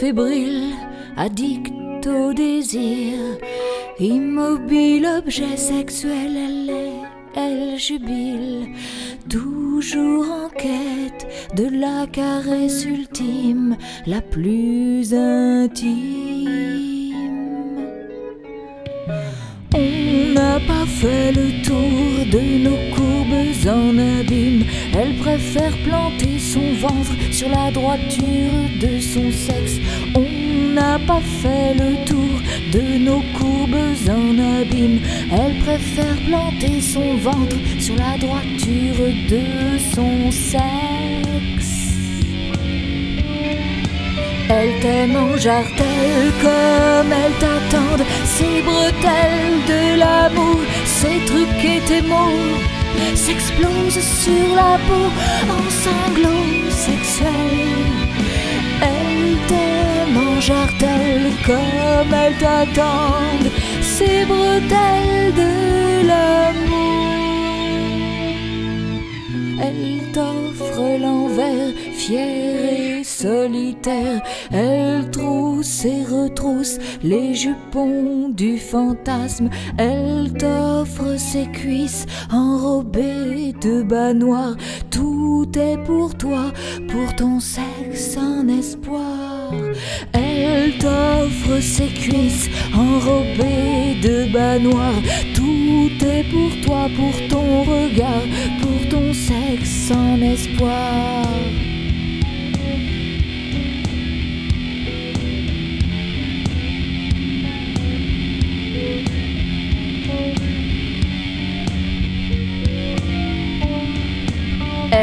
fébrile, addict au désir, immobile, objet sexuel, elle est, elle jubile, toujours en quête de la caresse ultime, la plus intime. On n'a pas fait le tour Elle préfère planter son ventre sur la droiture de son sexe. On n'a pas fait le tour de nos courbes en abîme. Elle préfère planter son ventre sur la droiture de son sexe. Elle t'aime en jartelle comme elle t'attendent, ces bretelles de l'amour, ces trucs et tes mots s'explosent sur la peau en sanglots sexuels. Elle en jartelle comme elle t'attendent, ces bretelles de l'amour. Elle t'offre l'envers, fière et solitaire. Elle trousse et retrousse les jupons du fantasme. Elle t'offre ses cuisses enrobées de bas noirs. Tout est pour toi, pour ton sexe un espoir. Elle t'offre ses cuisses enrobées de bas noirs. Tout est pour toi, pour ton regard, pour ton sexe sans espoir.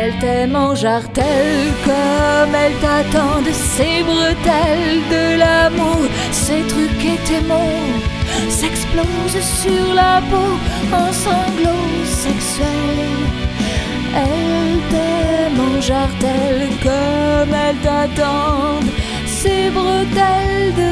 Elle t'aime en jartelle comme elle t'attend de ses bretelles de l'amour, ses trucs et tes mots s'explosent sur la peau en sanglots sexuels. Elle t'aime en comme elle t'attend, ses bretelles de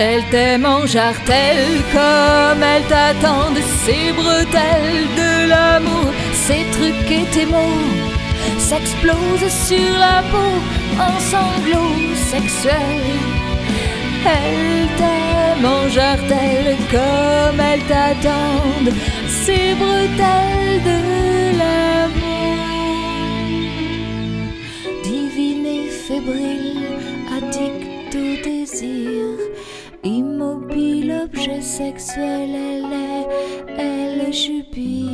Elle t'aime en jartelle comme elle t'attend de ses bretelles de l'amour, ses trucs et tes mots s'explosent sur la peau en sanglots sexuels. Elle t'aime en jartelle comme elle t'attend ses bretelles de Immobile, objet sexuel, elle est, elle jubile.